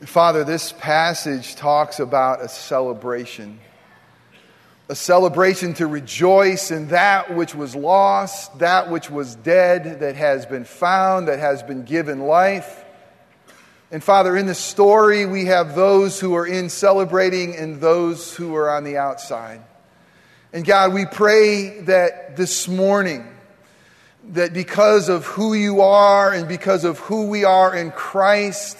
Father, this passage talks about a celebration. A celebration to rejoice in that which was lost, that which was dead, that has been found, that has been given life. And Father, in the story, we have those who are in celebrating and those who are on the outside. And God, we pray that this morning, that because of who you are and because of who we are in Christ,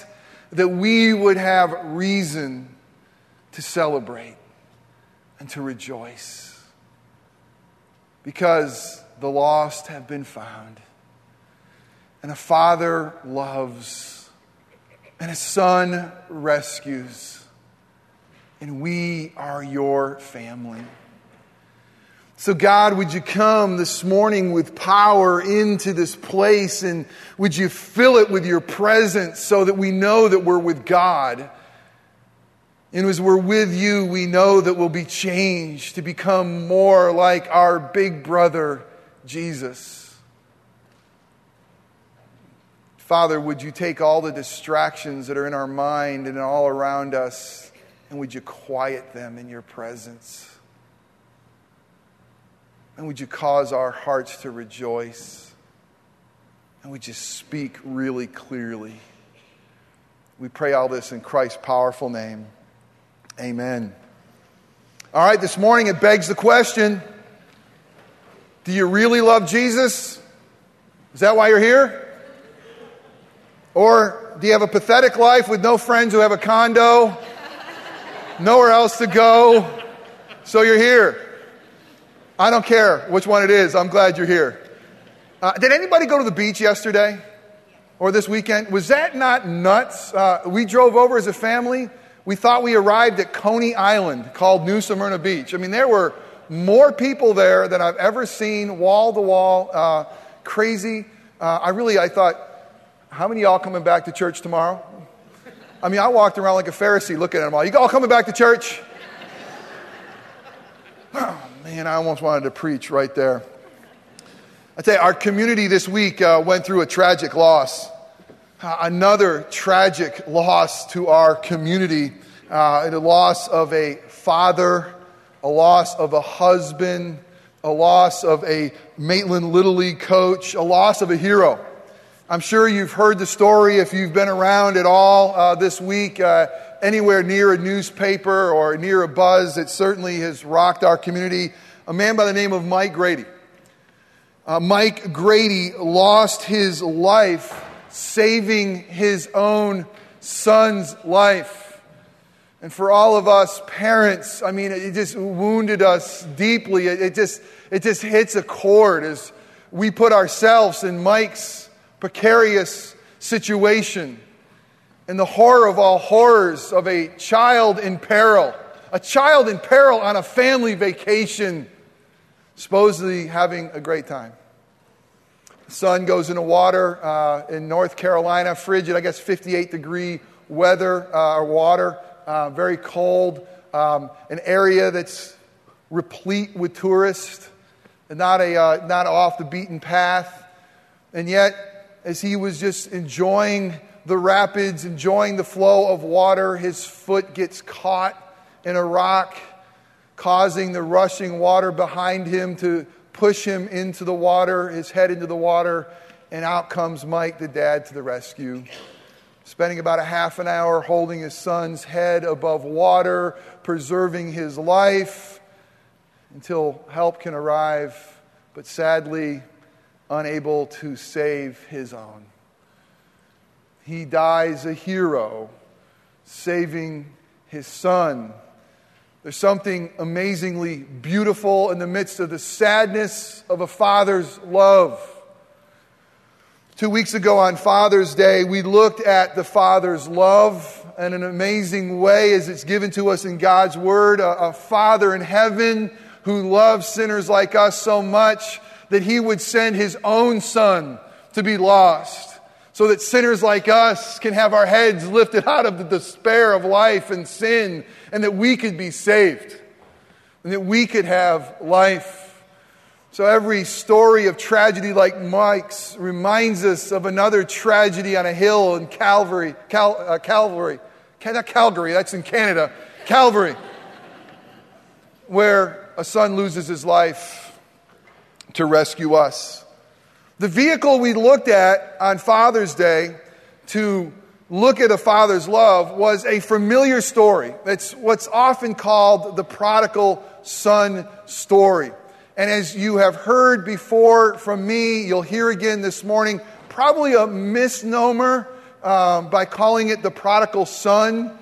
that we would have reason to celebrate and to rejoice because the lost have been found and a father loves and a son rescues and we are your family. So, God, would you come this morning with power into this place and would you fill it with your presence so that we know that we're with God? And as we're with you, we know that we'll be changed to become more like our big brother, Jesus. Father, would you take all the distractions that are in our mind and all around us and would you quiet them in your presence? And would you cause our hearts to rejoice? And would you speak really clearly? We pray all this in Christ's powerful name. Amen. All right, this morning it begs the question Do you really love Jesus? Is that why you're here? Or do you have a pathetic life with no friends who have a condo, nowhere else to go, so you're here? I don't care which one it is. I'm glad you're here. Uh, did anybody go to the beach yesterday or this weekend? Was that not nuts? Uh, we drove over as a family. We thought we arrived at Coney Island called New Smyrna Beach. I mean, there were more people there than I've ever seen, wall to wall, uh, crazy. Uh, I really, I thought, how many y'all coming back to church tomorrow? I mean, I walked around like a Pharisee looking at them all. You all coming back to church? man, I almost wanted to preach right there. I tell you, our community this week uh, went through a tragic loss. Uh, another tragic loss to our community. Uh, the loss of a father, a loss of a husband, a loss of a Maitland Little League coach, a loss of a hero. I'm sure you've heard the story if you've been around at all uh, this week, uh, anywhere near a newspaper or near a buzz. It certainly has rocked our community. A man by the name of Mike Grady. Uh, Mike Grady lost his life saving his own son's life. And for all of us parents, I mean, it just wounded us deeply. It, it just, it just hits a chord as we put ourselves in Mike's precarious situation and the horror of all horrors of a child in peril, a child in peril on a family vacation, supposedly having a great time. Son goes into water uh, in North Carolina, frigid, I guess 58 degree weather uh, or water, uh, very cold, um, an area that's replete with tourists, and not, a, uh, not off the beaten path. And yet, as he was just enjoying the rapids, enjoying the flow of water, his foot gets caught in a rock, causing the rushing water behind him to push him into the water, his head into the water, and out comes Mike, the dad, to the rescue. Spending about a half an hour holding his son's head above water, preserving his life until help can arrive. But sadly, unable to save his own. He dies a hero, saving his son. There's something amazingly beautiful in the midst of the sadness of a father's love. Two weeks ago on Father's Day, we looked at the Father's love in an amazing way as it's given to us in God's Word. A, a Father in heaven who loves sinners like us so much that he would send his own son to be lost so that sinners like us can have our heads lifted out of the despair of life and sin and that we could be saved and that we could have life. So every story of tragedy like Mike's reminds us of another tragedy on a hill in Calvary, Cal, uh, Calvary, not Calgary, that's in Canada, Calvary, where a son loses his life to rescue us. The vehicle we looked at on Father's Day to look at a father's love was a familiar story. It's what's often called the prodigal son story. And as you have heard before from me, you'll hear again this morning, probably a misnomer um, by calling it the prodigal son.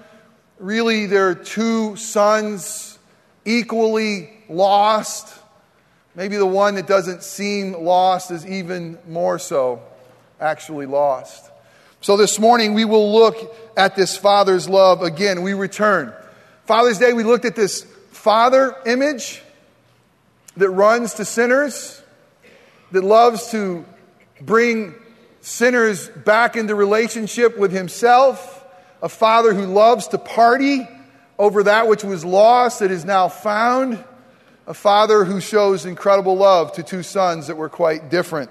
Really, there are two sons equally lost. Maybe the one that doesn't seem lost is even more so actually lost. So this morning we will look at this Father's love again. We return. Father's Day, we looked at this Father image that runs to sinners, that loves to bring sinners back into relationship with Himself, a Father who loves to party over that which was lost that is now found, a Father who shows incredible love to two sons that were quite different.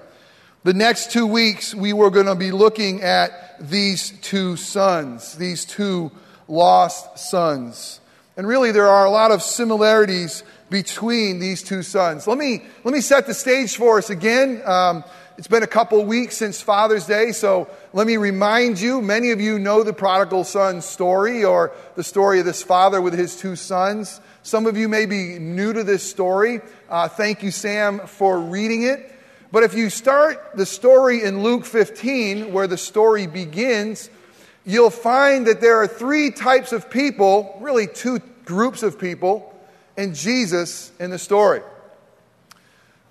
The next two weeks, we were going to be looking at these two sons, these two lost sons. And really, there are a lot of similarities between these two sons. Let me, let me set the stage for us again. Um, it's been a couple weeks since Father's Day, so let me remind you many of you know the prodigal son story or the story of this father with his two sons. Some of you may be new to this story. Uh, thank you, Sam, for reading it. But if you start the story in Luke 15, where the story begins, you'll find that there are three types of people, really two groups of people, and Jesus in the story.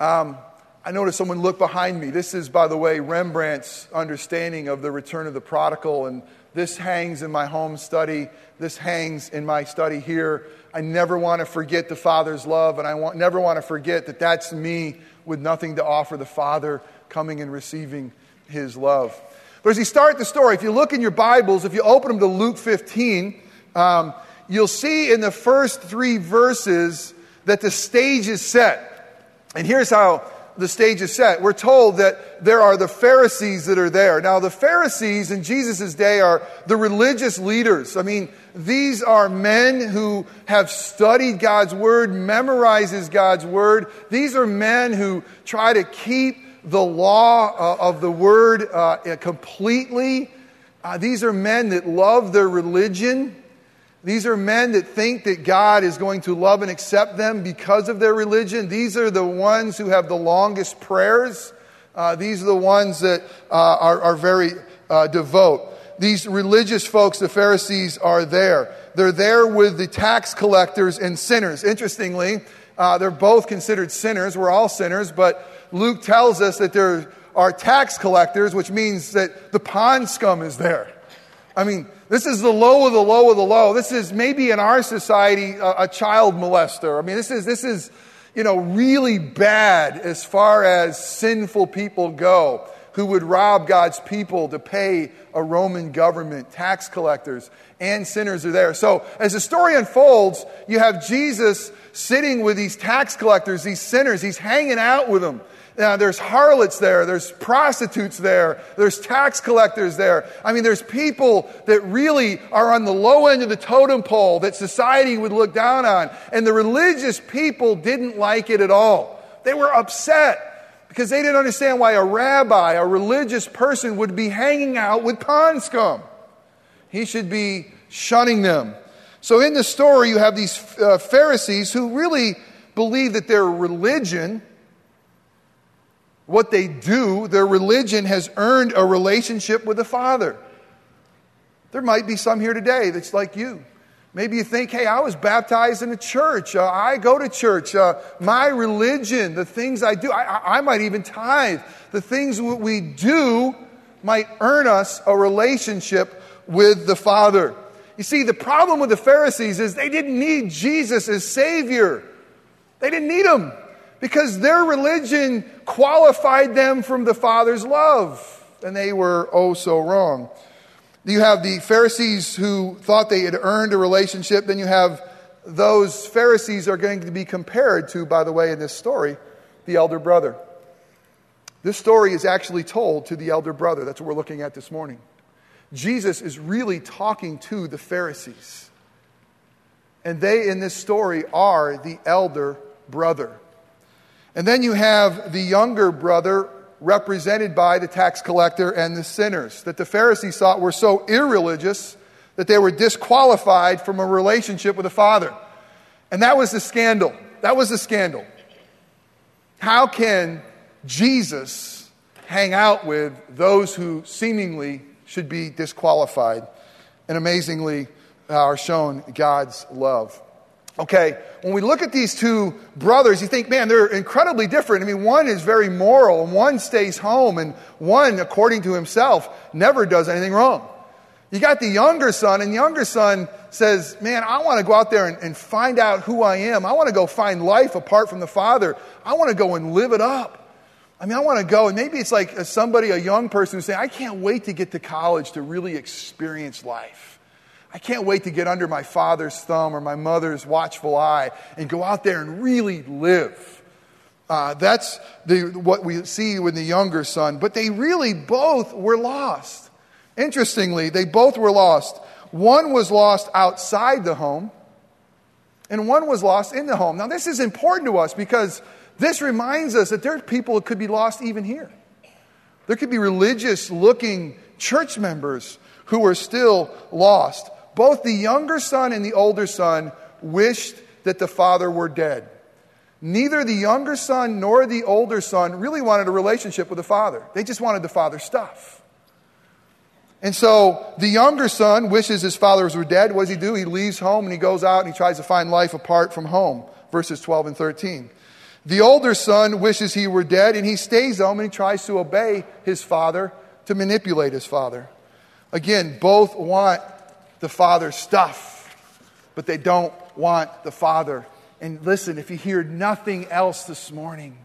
Um, I noticed someone look behind me. This is, by the way, Rembrandt's understanding of the return of the prodigal, and this hangs in my home study. This hangs in my study here. I never want to forget the Father's love, and I want, never want to forget that that's me with nothing to offer the Father coming and receiving his love. But as you start the story, if you look in your Bibles, if you open them to Luke 15, um, you'll see in the first three verses that the stage is set. And here's how the stage is set. We're told that there are the Pharisees that are there. Now, the Pharisees in Jesus' day are the religious leaders. I mean, these are men who have studied God's Word, memorizes God's Word. These are men who try to keep the law uh, of the Word uh, completely. Uh, these are men that love their religion. These are men that think that God is going to love and accept them because of their religion. These are the ones who have the longest prayers. Uh, these are the ones that uh, are, are, very uh, devout. These religious folks, the Pharisees, are there. They're there with the tax collectors and sinners. Interestingly, uh, they're both considered sinners. We're all sinners, but Luke tells us that there are tax collectors, which means that the pond scum is there. I mean, this is the low of the low of the low. This is maybe in our society a, a child molester. I mean, this is, this is, you know, really bad as far as sinful people go who would rob God's people to pay a Roman government. Tax collectors and sinners are there. So as the story unfolds, you have Jesus sitting with these tax collectors, these sinners. He's hanging out with them. Now, there's harlots there, there's prostitutes there, there's tax collectors there. I mean, there's people that really are on the low end of the totem pole that society would look down on. And the religious people didn't like it at all. They were upset because they didn't understand why a rabbi, a religious person, would be hanging out with pond scum. He should be shunning them. So, in the story, you have these uh, Pharisees who really believe that their religion what they do, their religion has earned a relationship with the Father. There might be some here today that's like you. Maybe you think, hey, I was baptized in a church. Uh, I go to church. Uh, my religion, the things I do, I, I might even tithe. The things we do might earn us a relationship with the Father. You see, the problem with the Pharisees is they didn't need Jesus as Savior, they didn't need Him because their religion qualified them from the Father's love, and they were oh so wrong. You have the Pharisees who thought they had earned a relationship, then you have those Pharisees are going to be compared to, by the way, in this story, the elder brother. This story is actually told to the elder brother. That's what we're looking at this morning. Jesus is really talking to the Pharisees. And they, in this story, are the elder brother. And then you have the younger brother represented by the tax collector and the sinners that the Pharisees thought were so irreligious that they were disqualified from a relationship with the Father. And that was the scandal. That was the scandal. How can Jesus hang out with those who seemingly should be disqualified and amazingly uh, are shown God's love? Okay, when we look at these two brothers, you think, man, they're incredibly different. I mean, one is very moral, and one stays home, and one, according to himself, never does anything wrong. You got the younger son, and the younger son says, Man, I want to go out there and, and find out who I am. I want to go find life apart from the Father. I want to go and live it up. I mean, I want to go, and maybe it's like uh, somebody, a young person who's saying, I can't wait to get to college to really experience life. I can't wait to get under my father's thumb or my mother's watchful eye and go out there and really live. Uh, that's the, what we see with the younger son. But they really both were lost. Interestingly, they both were lost. One was lost outside the home, and one was lost in the home. Now, this is important to us because this reminds us that there are people that could be lost even here. There could be religious looking church members who are still lost. Both the younger son and the older son wished that the father were dead. Neither the younger son nor the older son really wanted a relationship with the father, they just wanted the father's stuff. And so the younger son wishes his fathers were dead. What does he do? He leaves home and he goes out and he tries to find life apart from home. Verses 12 and 13. The older son wishes he were dead and he stays home and he tries to obey his father to manipulate his father. Again, both want the father's stuff, but they don't want the father. And listen, if you hear nothing else this morning,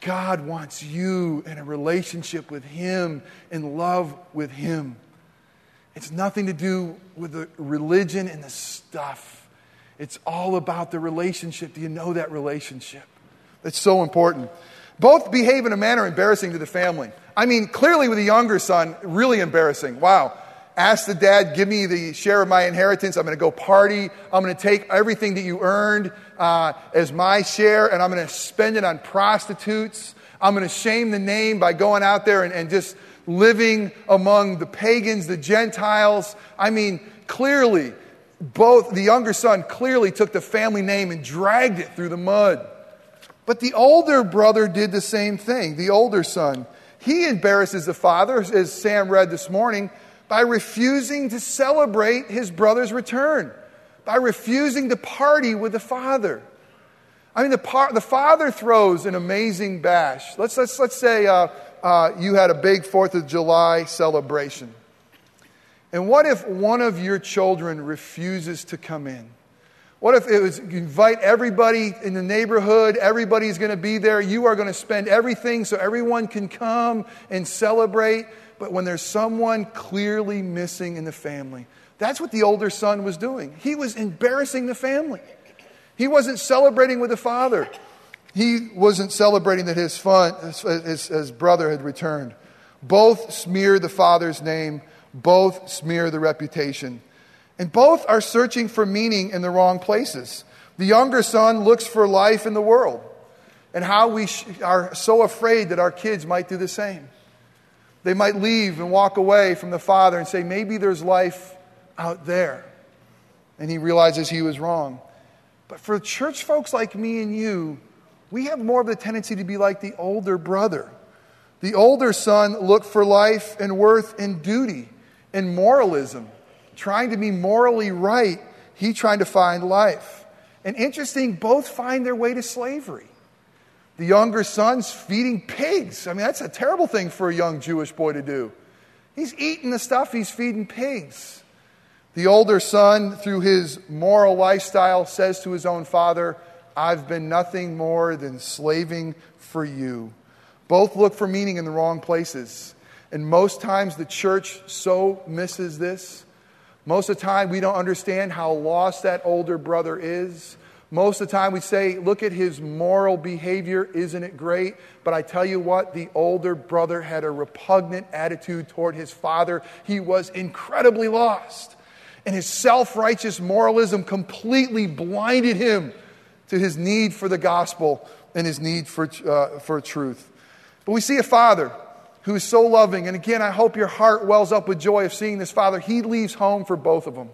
God wants you in a relationship with Him, in love with Him. It's nothing to do with the religion and the stuff. It's all about the relationship. Do you know that relationship? That's so important. Both behave in a manner embarrassing to the family. I mean, clearly with the younger son, really embarrassing. Wow. Ask the dad, give me the share of my inheritance. I'm going to go party. I'm going to take everything that you earned uh, as my share and I'm going to spend it on prostitutes. I'm going to shame the name by going out there and, and just living among the pagans, the Gentiles. I mean, clearly, both the younger son clearly took the family name and dragged it through the mud. But the older brother did the same thing, the older son. He embarrasses the father, as Sam read this morning, by refusing to celebrate his brother's return, by refusing to party with the father. I mean, the, par- the father throws an amazing bash. Let's, let's, let's say uh, uh, you had a big Fourth of July celebration. And what if one of your children refuses to come in? What if it was invite everybody in the neighborhood, everybody's going to be there, you are going to spend everything so everyone can come and celebrate, but when there's someone clearly missing in the family. That's what the older son was doing. He was embarrassing the family. He wasn't celebrating with the father. He wasn't celebrating that his, fun, his, his brother had returned. Both smear the father's name, both smear the reputation. And both are searching for meaning in the wrong places. The younger son looks for life in the world and how we are so afraid that our kids might do the same. They might leave and walk away from the Father and say, maybe there's life out there. And he realizes he was wrong. But for church folks like me and you, we have more of the tendency to be like the older brother. The older son looked for life and worth in duty and moralism, trying to be morally right. He trying to find life. And interesting, both find their way to slavery. The younger son's feeding pigs. I mean, that's a terrible thing for a young Jewish boy to do. He's eating the stuff, he's feeding pigs. The older son, through his moral lifestyle, says to his own father, I've been nothing more than slaving for you. Both look for meaning in the wrong places. And most times the church so misses this. Most of the time we don't understand how lost that older brother is. Most of the time we say, look at his moral behavior, isn't it great? But I tell you what, the older brother had a repugnant attitude toward his father. He was incredibly lost. And his self righteous moralism completely blinded him to his need for the gospel and his need for, uh, for truth. But we see a father who is so loving. And again, I hope your heart wells up with joy of seeing this father. He leaves home for both of them.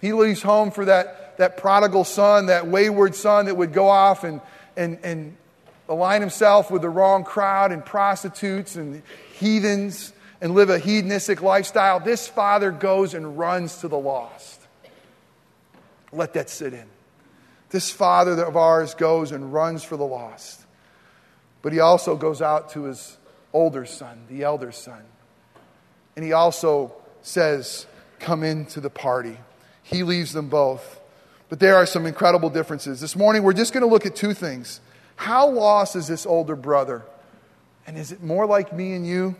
He leaves home for that, that prodigal son, that wayward son that would go off and, and, and align himself with the wrong crowd and prostitutes and heathens and live a hedonistic lifestyle. This father goes and runs to the lost. Let that sit in. This father of ours goes and runs for the lost. But he also goes out to his older son, the elder son. And he also says, Come into the party. He leaves them both. But there are some incredible differences. This morning, we're just going to look at two things. How lost is this older brother? And is it more like me and you?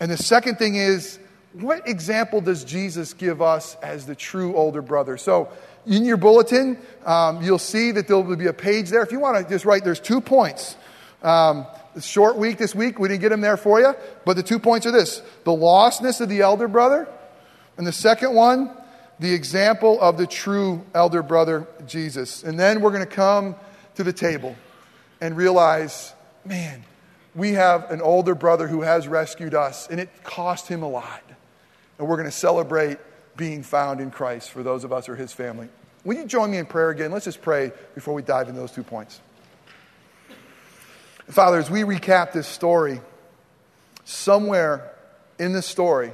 And the second thing is, what example does Jesus give us as the true older brother? So, in your bulletin, um, you'll see that there will be a page there. If you want to just write, there's two points. Um, short week this week, we didn't get them there for you, but the two points are this the lostness of the elder brother, and the second one, the example of the true elder brother, Jesus. And then we're going to come to the table and realize, man, we have an older brother who has rescued us, and it cost him a lot. And we're going to celebrate being found in Christ for those of us who are his family. Will you join me in prayer again? Let's just pray before we dive into those two points. Father, as we recap this story, somewhere in the story,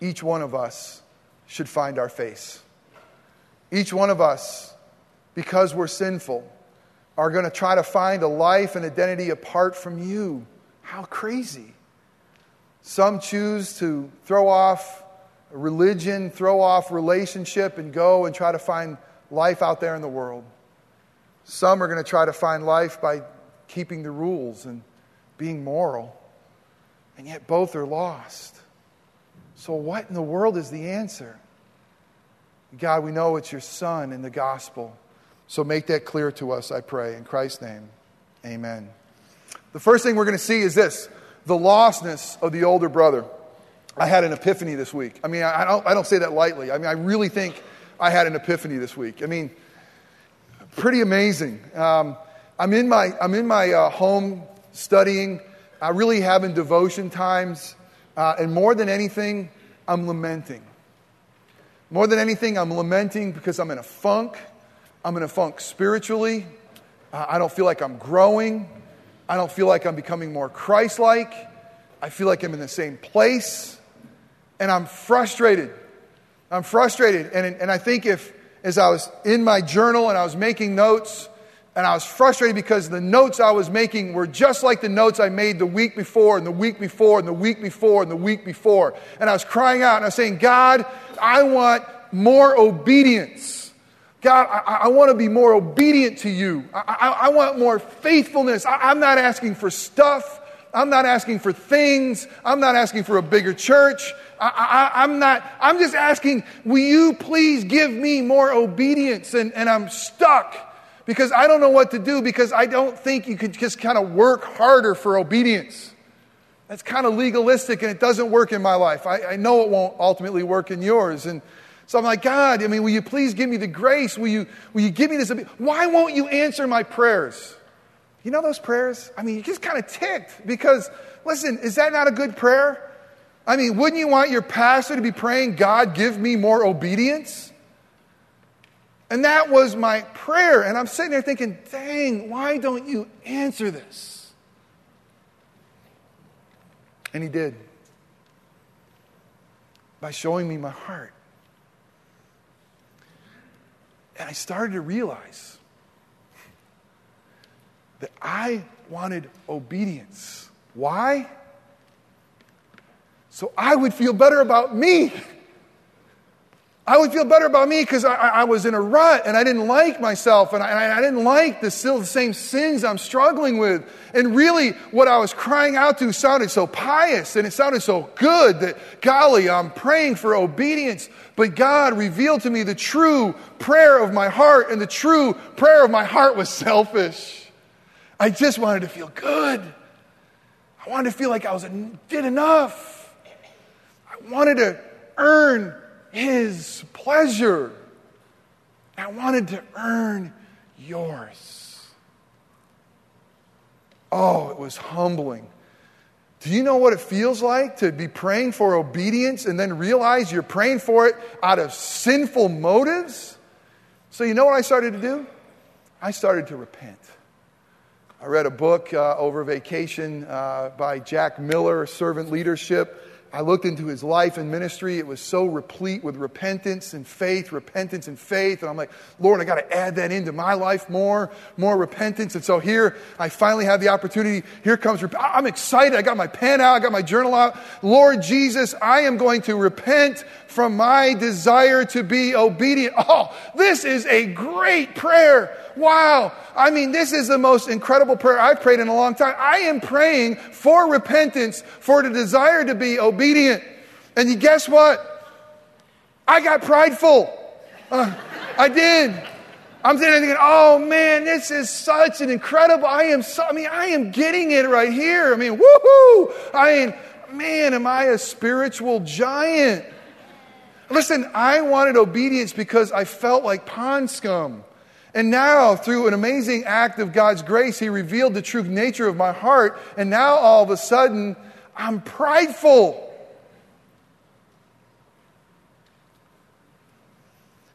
each one of us should find our face. Each one of us, because we're sinful, are going to try to find a life and identity apart from you. How crazy. Some choose to throw off religion, throw off relationship, and go and try to find life out there in the world. Some are going to try to find life by keeping the rules and being moral. And yet both are lost. So, what in the world is the answer? God, we know it's your Son in the gospel. So make that clear to us, I pray. In Christ's name, amen. The first thing we're going to see is this the lostness of the older brother. I had an epiphany this week. I mean, I don't, I don't say that lightly. I mean, I really think I had an epiphany this week. I mean, pretty amazing. Um, I'm in my, I'm in my uh, home studying. I really having devotion times. Uh, and more than anything, I'm lamenting. More than anything, I'm lamenting because I'm in a funk. I'm in a funk spiritually. Uh, I don't feel like I'm growing. I don't feel like I'm becoming more Christ like. I feel like I'm in the same place. And I'm frustrated. I'm frustrated. And, and I think if, as I was in my journal and I was making notes, and I was frustrated because the notes I was making were just like the notes I made the week before, and the week before, and the week before, and the week before. And I was crying out and I was saying, God, I want more obedience. God, I, I want to be more obedient to you. I, I, I want more faithfulness. I'm not asking for stuff. I'm not asking for things. I'm not asking for a bigger church. I, am not, I'm just asking, will you please give me more obedience? And, and I'm stuck because I don't know what to do because I don't think you could just kind of work harder for obedience. That's kind of legalistic and it doesn't work in my life. I, I, know it won't ultimately work in yours. And so I'm like, God, I mean, will you please give me the grace? Will you, will you give me this? Why won't you answer my prayers? You know those prayers? I mean, you just kind of ticked because, listen, is that not a good prayer? I mean, wouldn't you want your pastor to be praying, God, give me more obedience? And that was my prayer. And I'm sitting there thinking, dang, why don't you answer this? And he did by showing me my heart. And I started to realize that I wanted obedience. Why? So I would feel better about me. I would feel better about me because I, I, was in a rut and I didn't like myself and I, I didn't like the still same sins I'm struggling with. And really, what I was crying out to sounded so pious and it sounded so good that, golly, I'm praying for obedience. But God revealed to me the true prayer of my heart, and the true prayer of my heart was selfish. I just wanted to feel good. I wanted to feel like I was did enough. I wanted to earn his pleasure. I wanted to earn yours. Oh, it was humbling. Do you know what it feels like to be praying for obedience and then realize you're praying for it out of sinful motives? So, you know what I started to do? I started to repent. I read a book uh, over vacation uh, by Jack Miller, Servant Leadership. I looked into his life and ministry. It was so replete with repentance and faith, repentance and faith. And I'm like, Lord, I got to add that into my life more, more repentance. And so here, I finally have the opportunity. Here comes, I'm excited. I got my pen out. I got my journal out. Lord Jesus, I am going to repent from my desire to be obedient. Oh, this is a great prayer. Wow. I mean, this is the most incredible prayer I've prayed in a long time. I am praying for repentance, for the desire to be obedient. And you guess what? I got prideful. Uh, I did. I'm sitting there thinking, oh man, this is such an incredible. I am so, I mean, I am getting it right here. I mean, woohoo! I mean, man, am I a spiritual giant? Listen, I wanted obedience because I felt like pond scum. And now, through an amazing act of God's grace, He revealed the true nature of my heart. And now, all of a sudden, I'm prideful.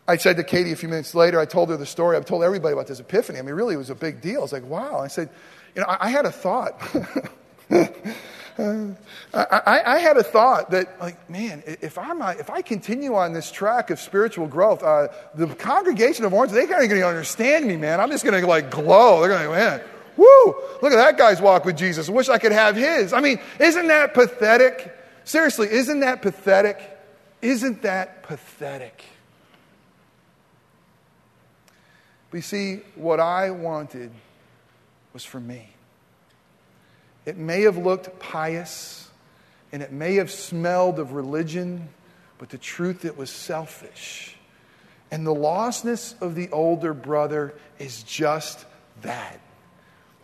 I said to Katie a few minutes later, I told her the story. I've told everybody about this epiphany. I mean, really, it was a big deal. I was like, wow. I said, you know, I, I had a thought. I, I, I, had a thought that, like, man, if, I'm, if I continue on this track of spiritual growth, uh, the congregation of Orange, they're not going to understand me, man. I'm just going to, like, glow. They're going to, go, man, woo, look at that guy's walk with Jesus. I wish I could have his. I mean, isn't that pathetic? Seriously, isn't that pathetic? Isn't that pathetic? You see, what I wanted was for me. It may have looked pious and it may have smelled of religion, but the truth, it was selfish. And the lostness of the older brother is just that.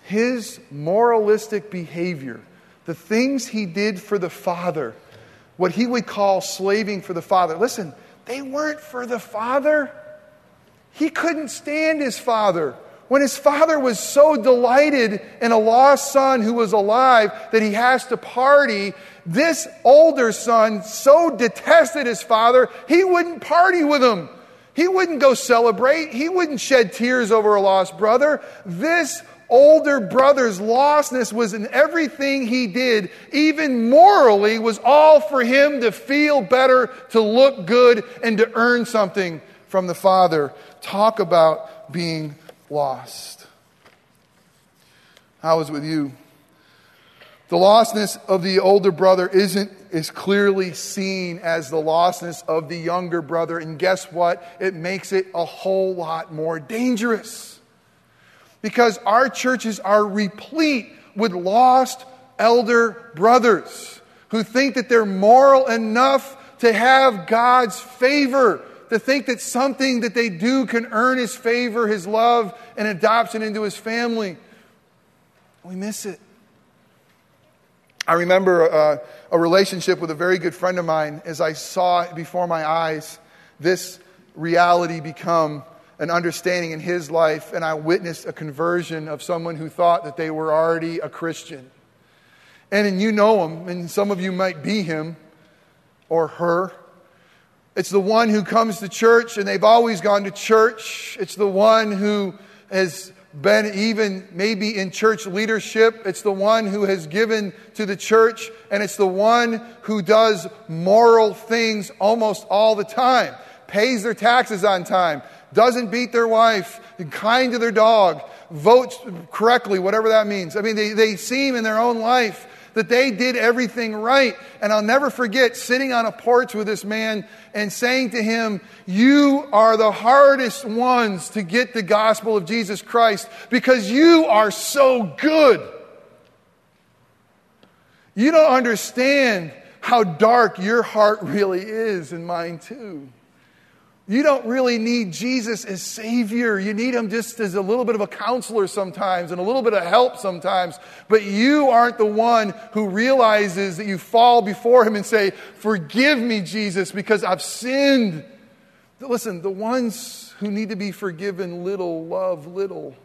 His moralistic behavior, the things he did for the father, what he would call slaving for the father. Listen, they weren't for the father. He couldn't stand his father. When his father was so delighted in a lost son who was alive that he has to party, this older son so detested his father, he wouldn't party with him. He wouldn't go celebrate. He wouldn't shed tears over a lost brother. This older brother's lostness was in everything he did, even morally, was all for him to feel better, to look good, and to earn something from the father. Talk about being lost. How is it with you? The lostness of the older brother isn't as clearly seen as the lostness of the younger brother. And guess what? It makes it a whole lot more dangerous. Because our churches are replete with lost elder brothers who think that they're moral enough to have God's favor to think that something that they do can earn his favor, his love, and adoption into his family. We miss it. I remember uh, a relationship with a very good friend of mine as I saw before my eyes this reality become an understanding in his life, and I witnessed a conversion of someone who thought that they were already a Christian. And, and you know him, and some of you might be him or her. It's the one who comes to church and they've always gone to church. It's the one who has been even maybe in church leadership. It's the one who has given to the church and it's the one who does moral things almost all the time. Pays their taxes on time, doesn't beat their wife, kind to their dog, votes correctly, whatever that means. I mean, they, they seem in their own life that they did everything right. And I'll never forget sitting on a porch with this man and saying to him, You are the hardest ones to get the gospel of Jesus Christ because you are so good. You don't understand how dark your heart really is, and mine too. You don't really need Jesus as Savior. You need Him just as a little bit of a counselor sometimes and a little bit of help sometimes. But you aren't the one who realizes that you fall before Him and say, Forgive me, Jesus, because I've sinned. Listen, the ones who need to be forgiven little love little.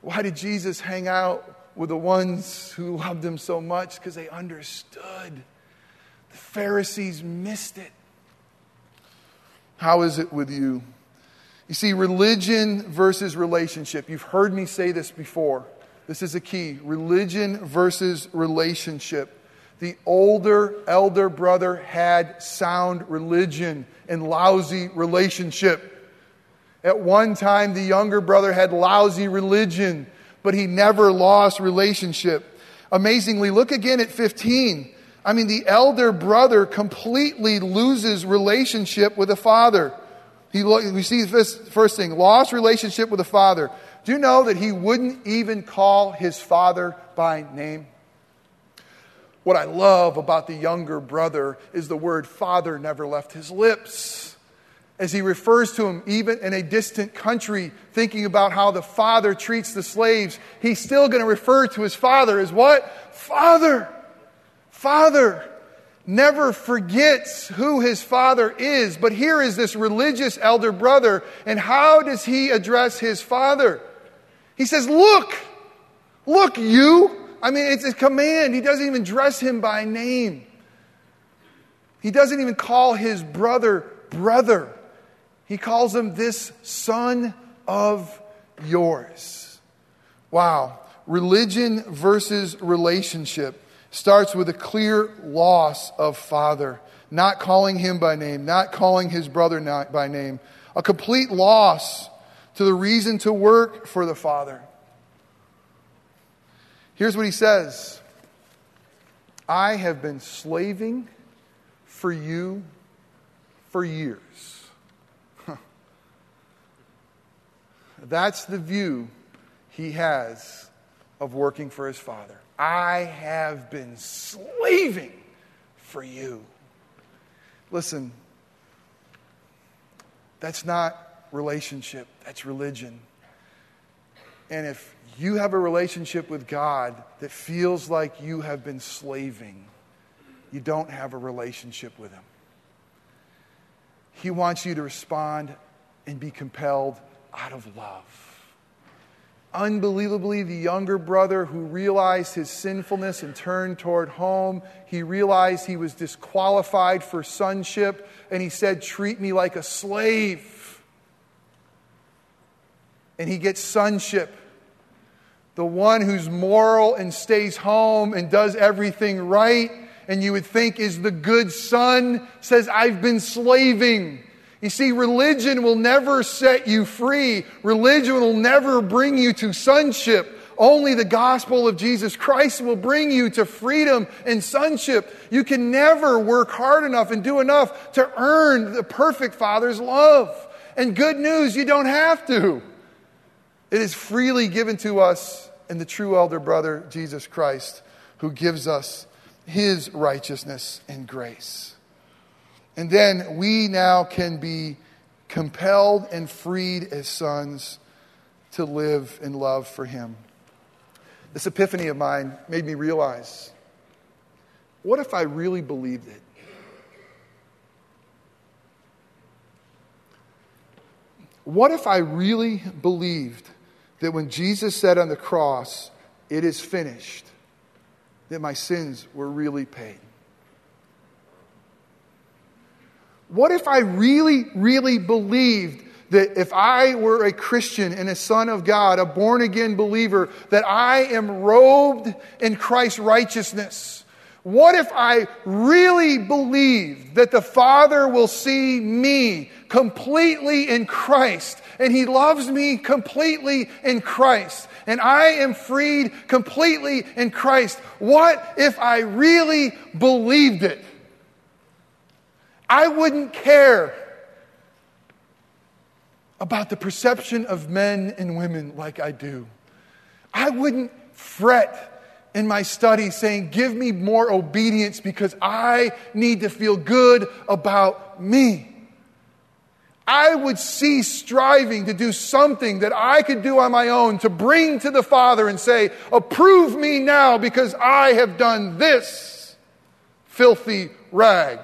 Why did Jesus hang out with the ones who loved Him so much? Because they understood. The Pharisees missed it. How is it with you? You see, religion versus relationship. You've heard me say this before. This is a key religion versus relationship. The older elder brother had sound religion and lousy relationship. At one time, the younger brother had lousy religion, but he never lost relationship. Amazingly, look again at 15. I mean, the elder brother completely loses relationship with the father. He, we see this first thing lost relationship with the father. Do you know that he wouldn't even call his father by name? What I love about the younger brother is the word father never left his lips. As he refers to him, even in a distant country, thinking about how the father treats the slaves, he's still going to refer to his father as what? Father. Father never forgets who his father is. But here is this religious elder brother, and how does he address his father? He says, Look, look, you. I mean, it's a command. He doesn't even address him by name. He doesn't even call his brother brother. He calls him this son of yours. Wow. Religion versus relationship starts with a clear loss of father, not calling him by name, not calling his brother by name, a complete loss to the reason to work for the father. Here's what he says I have been slaving for you for years. That's the view he has of working for his father. I have been slaving for you. Listen, that's not relationship, that's religion. And if you have a relationship with God that feels like you have been slaving, you don't have a relationship with Him. He wants you to respond and be compelled out of love unbelievably, the younger brother who realized his sinfulness and turned toward home, he realized he was disqualified for sonship, and he said, Treat me like a slave. And he gets sonship. The one who's moral and stays home and does everything right, and you would think is the good son, says, I've been slaving. You see, religion will never set you free. Religion will never bring you to sonship. Only the gospel of Jesus Christ will bring you to freedom and sonship. You can never work hard enough and do enough to earn the perfect Father's love. And good news, you don't have to. It is freely given to us in the true elder brother, Jesus Christ, who gives us his righteousness and grace. And then we now can be compelled and freed as sons to live in love for Him. This epiphany of mine made me realize what if I really believed it? What if I really believed that when Jesus said on the cross, It is finished, that my sins were really paid? What if I really, really believed that if I were a Christian and a son of God, a born again believer, that I am robed in Christ's righteousness? What if I really believe that the Father will see me completely in Christ and He loves me completely in Christ and I am freed completely in Christ? What if I really believed it? I wouldn't care about the perception of men and women like I do. I wouldn't fret in my study saying, Give me more obedience because I need to feel good about me. I would cease striving to do something that I could do on my own to bring to the Father and say, Approve me now because I have done this filthy rag.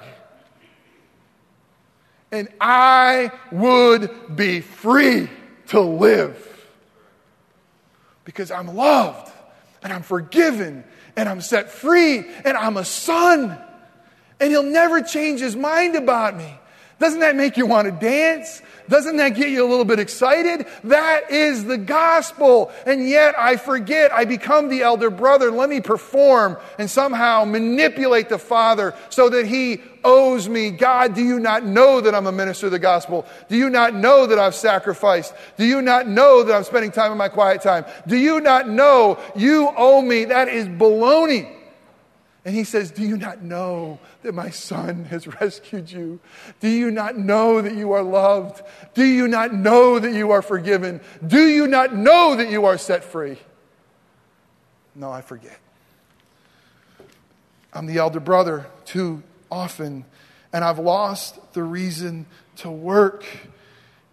And I would be free to live because I'm loved and I'm forgiven and I'm set free and I'm a son. And he'll never change his mind about me. Doesn't that make you want to dance? Doesn't that get you a little bit excited? That is the gospel. And yet I forget, I become the elder brother. Let me perform and somehow manipulate the father so that he owes me. God, do you not know that I'm a minister of the gospel? Do you not know that I've sacrificed? Do you not know that I'm spending time in my quiet time? Do you not know you owe me? That is baloney. And he says, Do you not know that my son has rescued you? Do you not know that you are loved? Do you not know that you are forgiven? Do you not know that you are set free? No, I forget. I'm the elder brother too often, and I've lost the reason to work.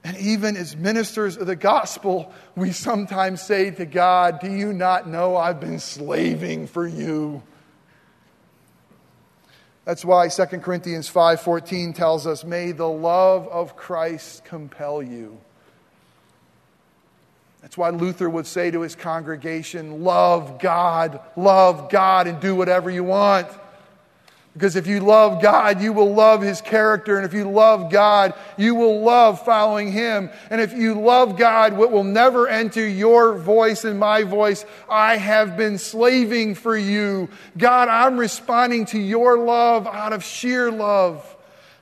And even as ministers of the gospel, we sometimes say to God, Do you not know I've been slaving for you? That's why 2 Corinthians 5:14 tells us, "May the love of Christ compel you." That's why Luther would say to his congregation, "Love God, love God and do whatever you want." Because if you love God, you will love His character. And if you love God, you will love following Him. And if you love God, what will never enter your voice and my voice, I have been slaving for you. God, I'm responding to your love out of sheer love.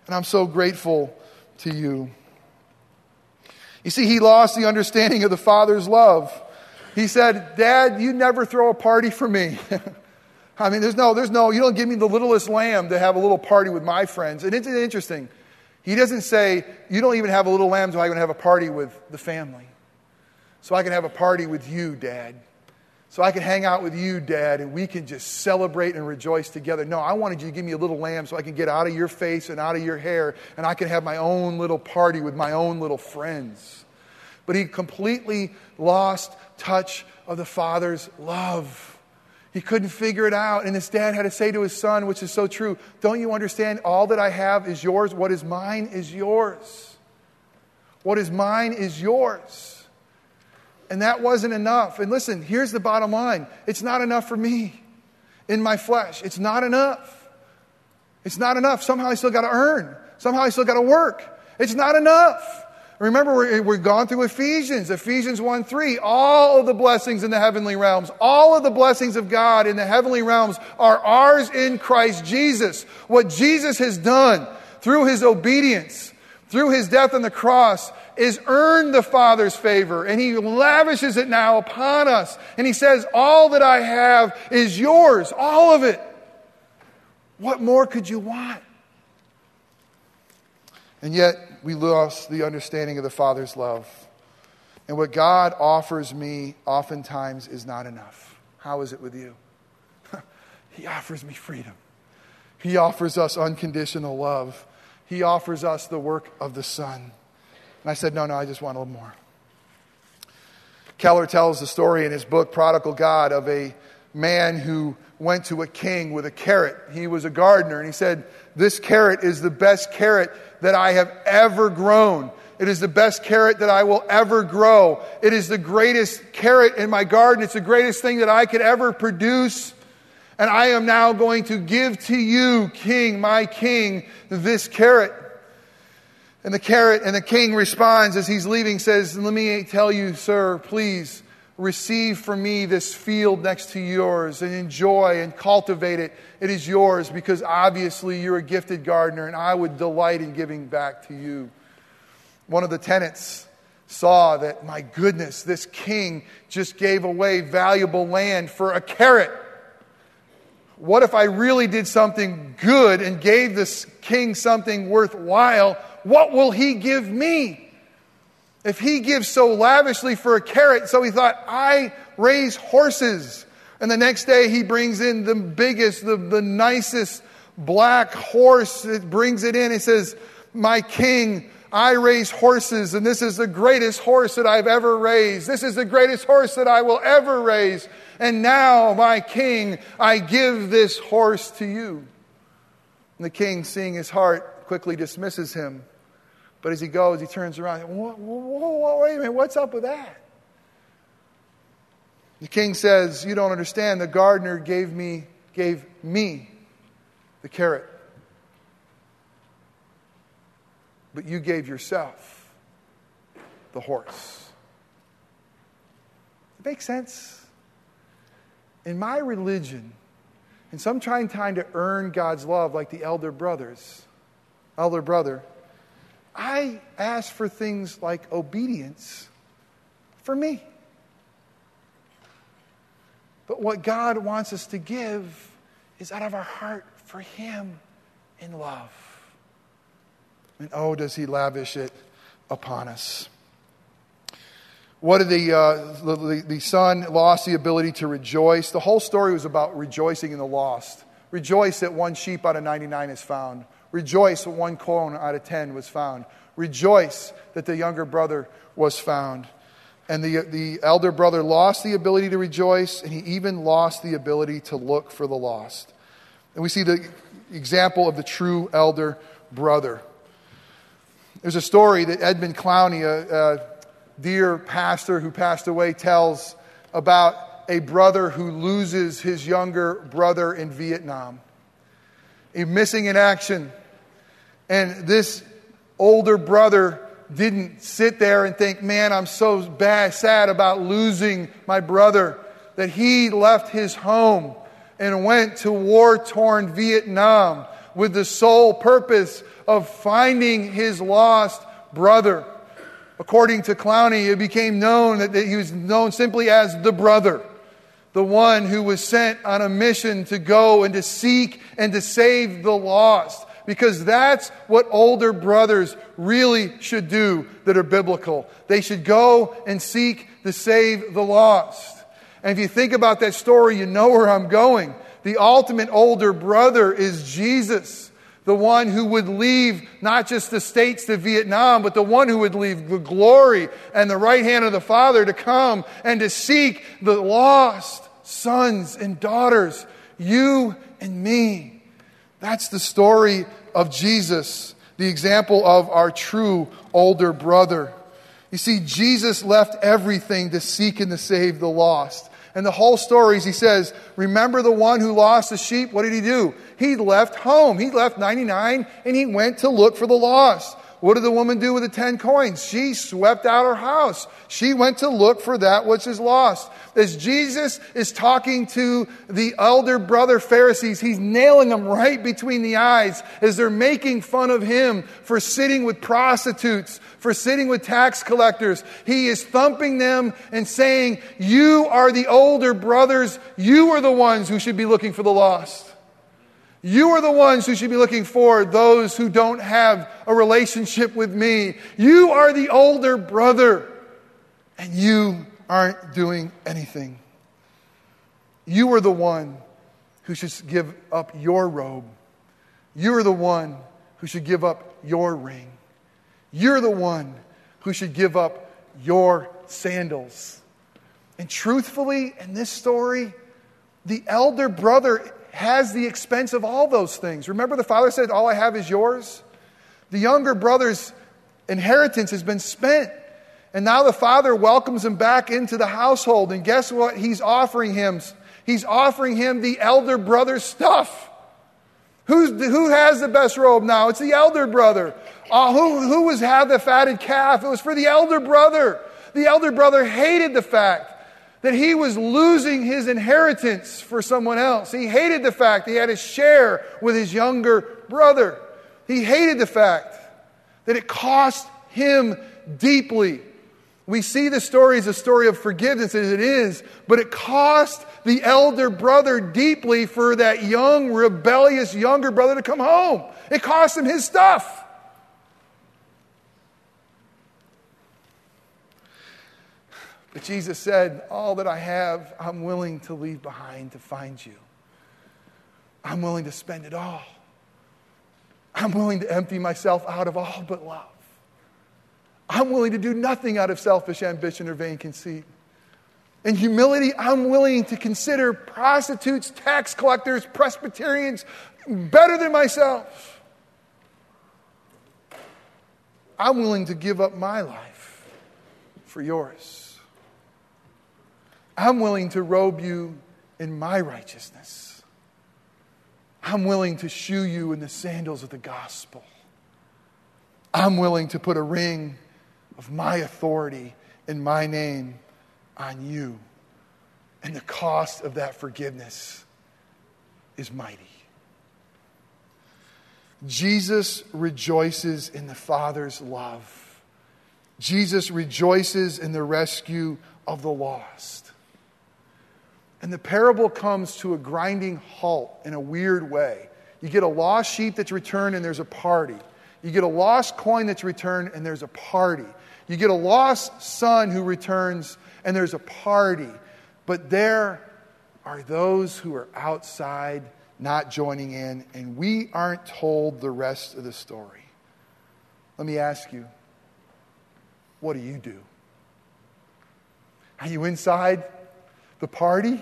And I'm so grateful to you. You see, he lost the understanding of the Father's love. He said, Dad, you never throw a party for me. I mean, there's no, there's no, you don't give me the littlest lamb to have a little party with my friends. And it's interesting. He doesn't say, you don't even have a little lamb so I can have a party with the family. So I can have a party with you, Dad. So I can hang out with you, Dad, and we can just celebrate and rejoice together. No, I wanted you to give me a little lamb so I can get out of your face and out of your hair, and I can have my own little party with my own little friends. But he completely lost touch of the Father's love. He couldn't figure it out. And his dad had to say to his son, which is so true, Don't you understand? All that I have is yours. What is mine is yours. What is mine is yours. And that wasn't enough. And listen, here's the bottom line it's not enough for me in my flesh. It's not enough. It's not enough. Somehow I still got to earn, somehow I still got to work. It's not enough. Remember, we're, we're gone through Ephesians, Ephesians 1 3. All of the blessings in the heavenly realms, all of the blessings of God in the heavenly realms are ours in Christ Jesus. What Jesus has done through his obedience, through his death on the cross, is earned the Father's favor, and he lavishes it now upon us. And he says, All that I have is yours, all of it. What more could you want? And yet, we lost the understanding of the Father's love. And what God offers me oftentimes is not enough. How is it with you? he offers me freedom. He offers us unconditional love. He offers us the work of the Son. And I said, No, no, I just want a little more. Keller tells the story in his book, Prodigal God, of a man who went to a king with a carrot. He was a gardener, and he said, This carrot is the best carrot that I have ever grown. It is the best carrot that I will ever grow. It is the greatest carrot in my garden. It's the greatest thing that I could ever produce. And I am now going to give to you, king, my king, this carrot. And the carrot and the king responds as he's leaving, says, Let me tell you, sir, please receive from me this field next to yours and enjoy and cultivate it. It is yours because obviously you're a gifted gardener and I would delight in giving back to you. One of the tenants saw that, my goodness, this king just gave away valuable land for a carrot. What if I really did something good and gave this king something worthwhile? What will he give me? If he gives so lavishly for a carrot, so he thought, I raise horses. And the next day he brings in the biggest, the, the nicest black horse. It brings it in. He says, My king, I raise horses, and this is the greatest horse that I've ever raised. This is the greatest horse that I will ever raise. And now, my king, I give this horse to you. And the king, seeing his heart, quickly dismisses him. But as he goes, he turns around. Whoa, whoa, whoa, wait a minute, what's up with that? The king says, You don't understand. The gardener gave me, gave me the carrot. But you gave yourself the horse. It makes sense. In my religion, and some trying time to earn God's love like the elder brothers, elder brother, I ask for things like obedience for me. But what God wants us to give is out of our heart for Him in love. And oh, does He lavish it upon us. What did the, uh, the, the son lost the ability to rejoice? The whole story was about rejoicing in the lost. Rejoice that one sheep out of 99 is found. Rejoice that one coin out of 10 was found. Rejoice that the younger brother was found. And the, the elder brother lost the ability to rejoice, and he even lost the ability to look for the lost. And we see the example of the true elder brother. There's a story that Edmund Clowney, a, a dear pastor who passed away, tells about a brother who loses his younger brother in Vietnam. He's missing in action. And this older brother didn't sit there and think, man, I'm so bad, sad about losing my brother, that he left his home and went to war torn Vietnam with the sole purpose of finding his lost brother. According to Clowney, it became known that he was known simply as the brother, the one who was sent on a mission to go and to seek and to save the lost because that's what older brothers really should do that are biblical. They should go and seek to save the lost. And if you think about that story, you know where I'm going. The ultimate older brother is Jesus, the one who would leave not just the States to Vietnam, but the one who would leave the glory and the right hand of the Father to come and to seek the lost sons and daughters, you and me. That's the story of Jesus, the example of our true older brother. You see, Jesus left everything to seek and to save the lost. And the whole story is he says, Remember the one who lost the sheep? What did he do? He left home. He left 99 and he went to look for the lost. What did the woman do with the 10 coins? She swept out her house. She went to look for that which is lost. As Jesus is talking to the elder brother Pharisees, he's nailing them right between the eyes as they're making fun of him for sitting with prostitutes, for sitting with tax collectors. He is thumping them and saying, You are the older brothers. You are the ones who should be looking for the lost. You are the ones who should be looking for those who don't have a relationship with me. You are the older brother, and you aren't doing anything. You are the one who should give up your robe. You are the one who should give up your ring. You're the one who should give up your sandals. And truthfully, in this story, the elder brother has the expense of all those things. Remember, the father said, All I have is yours? The younger brother's inheritance has been spent. And now the father welcomes him back into the household. And guess what? He's offering him. He's offering him the elder brother's stuff. Who's, who has the best robe now? It's the elder brother. Uh, who, who was had the fatted calf? It was for the elder brother. The elder brother hated the fact that he was losing his inheritance for someone else. He hated the fact he had to share with his younger brother. He hated the fact that it cost him deeply. We see the story as a story of forgiveness as it is, but it cost the elder brother deeply for that young, rebellious younger brother to come home. It cost him his stuff. But Jesus said, All that I have, I'm willing to leave behind to find you. I'm willing to spend it all. I'm willing to empty myself out of all but love. I'm willing to do nothing out of selfish ambition or vain conceit. In humility, I'm willing to consider prostitutes, tax collectors, Presbyterians better than myself. I'm willing to give up my life for yours. I'm willing to robe you in my righteousness. I'm willing to shoe you in the sandals of the gospel. I'm willing to put a ring of my authority in my name on you. And the cost of that forgiveness is mighty. Jesus rejoices in the Father's love. Jesus rejoices in the rescue of the lost. And the parable comes to a grinding halt in a weird way. You get a lost sheep that's returned and there's a party. You get a lost coin that's returned and there's a party. You get a lost son who returns and there's a party. But there are those who are outside not joining in, and we aren't told the rest of the story. Let me ask you what do you do? Are you inside the party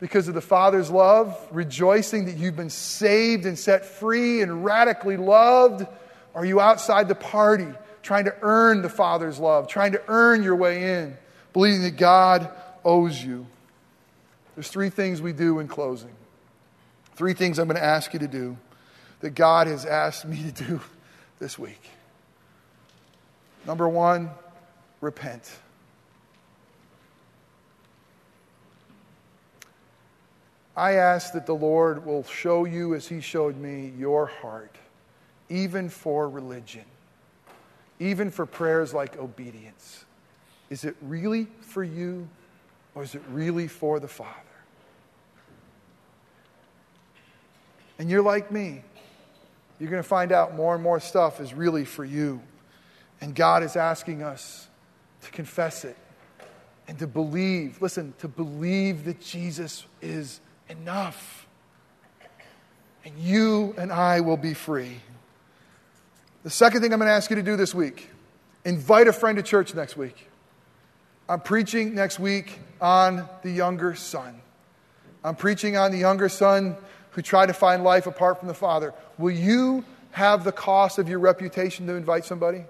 because of the Father's love, rejoicing that you've been saved and set free and radically loved? Are you outside the party trying to earn the Father's love, trying to earn your way in? believing that God owes you. There's three things we do in closing. Three things I'm going to ask you to do that God has asked me to do this week. Number one, repent. I ask that the Lord will show you, as He showed me, your heart, even for religion, even for prayers like obedience. Is it really for you or is it really for the Father? And you're like me. You're going to find out more and more stuff is really for you. And God is asking us to confess it and to believe. Listen, to believe that Jesus is enough. And you and I will be free. The second thing I'm going to ask you to do this week invite a friend to church next week. I'm preaching next week on the younger son. I'm preaching on the younger son who tried to find life apart from the father. Will you have the cost of your reputation to invite somebody?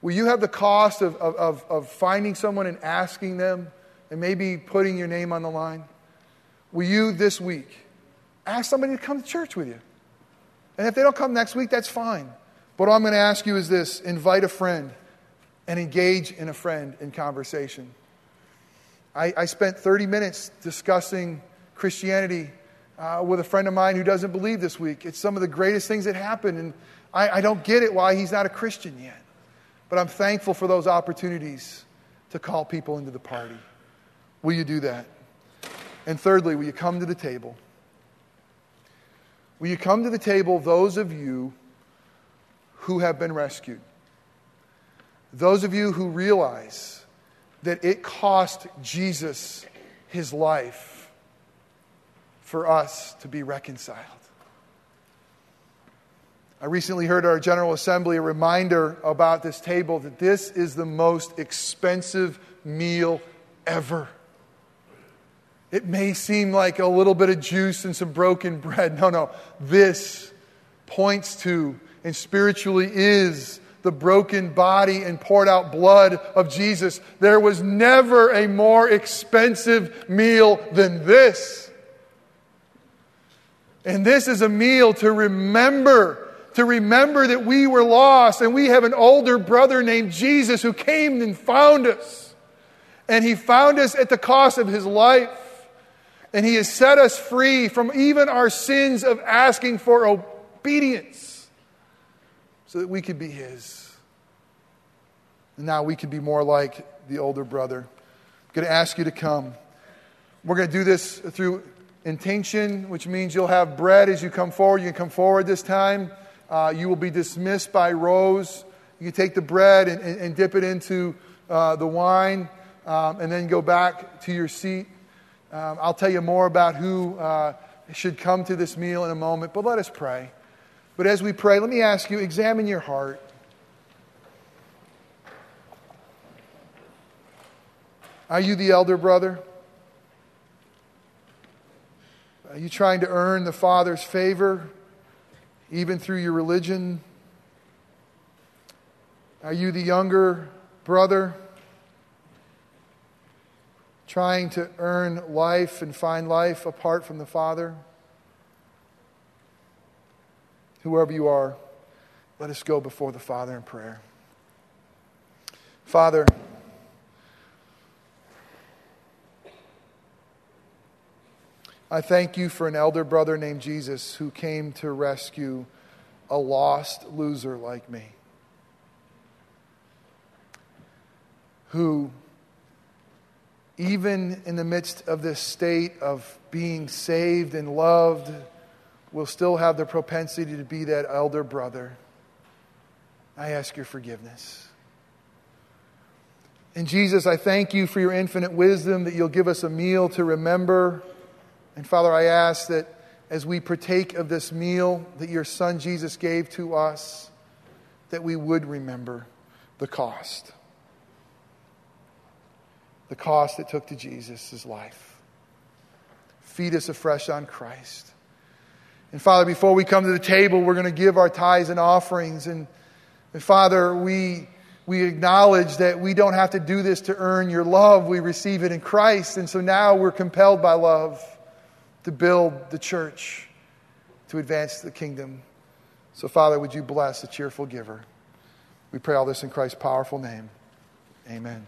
Will you have the cost of, of, of, finding someone and asking them and maybe putting your name on the line? Will you this week ask somebody to come to church with you? And if they don't come next week, that's fine. But all I'm going to ask you is this invite a friend and engage in a friend in conversation. I, I spent 30 minutes discussing Christianity uh, with a friend of mine who doesn't believe this week. It's some of the greatest things that happen, and I, I don't get it why he's not a Christian yet. But I'm thankful for those opportunities to call people into the party. Will you do that? And thirdly, will you come to the table? Will you come to the table, those of you who have been rescued? Those of you who realize that it cost Jesus his life for us to be reconciled. I recently heard our General Assembly a reminder about this table that this is the most expensive meal ever. It may seem like a little bit of juice and some broken bread. No, no. This points to and spiritually is the broken body and poured out blood of Jesus. There was never a more expensive meal than this. And this is a meal to remember, to remember that we were lost and we have an older brother named Jesus who came and found us. And he found us at the cost of his life. And he has set us free from even our sins of asking for obedience so that we could be his. And now we can be more like the older brother. I'm going to ask you to come. We're going to do this through intinction, which means you'll have bread as you come forward. You can come forward this time. Uh, you will be dismissed by rows. You can take the bread and, and, and dip it into uh, the wine um, and then go back to your seat. Um, I'll tell you more about who uh, should come to this meal in a moment, but let us pray. But as we pray, let me ask you examine your heart. Are you the elder brother? Are you trying to earn the Father's favor, even through your religion? Are you the younger brother, trying to earn life and find life apart from the Father? Whoever you are, let us go before the Father in prayer. Father, I thank you for an elder brother named Jesus who came to rescue a lost loser like me. Who, even in the midst of this state of being saved and loved, will still have the propensity to be that elder brother. I ask your forgiveness. And Jesus, I thank you for your infinite wisdom that you'll give us a meal to remember and Father, I ask that as we partake of this meal that your Son Jesus gave to us, that we would remember the cost. The cost it took to Jesus' life. Feed us afresh on Christ. And Father, before we come to the table, we're going to give our tithes and offerings. And, and Father, we, we acknowledge that we don't have to do this to earn your love. We receive it in Christ. And so now we're compelled by love to build the church, to advance the kingdom. So, Father, would you bless a cheerful giver? We pray all this in Christ's powerful name. Amen.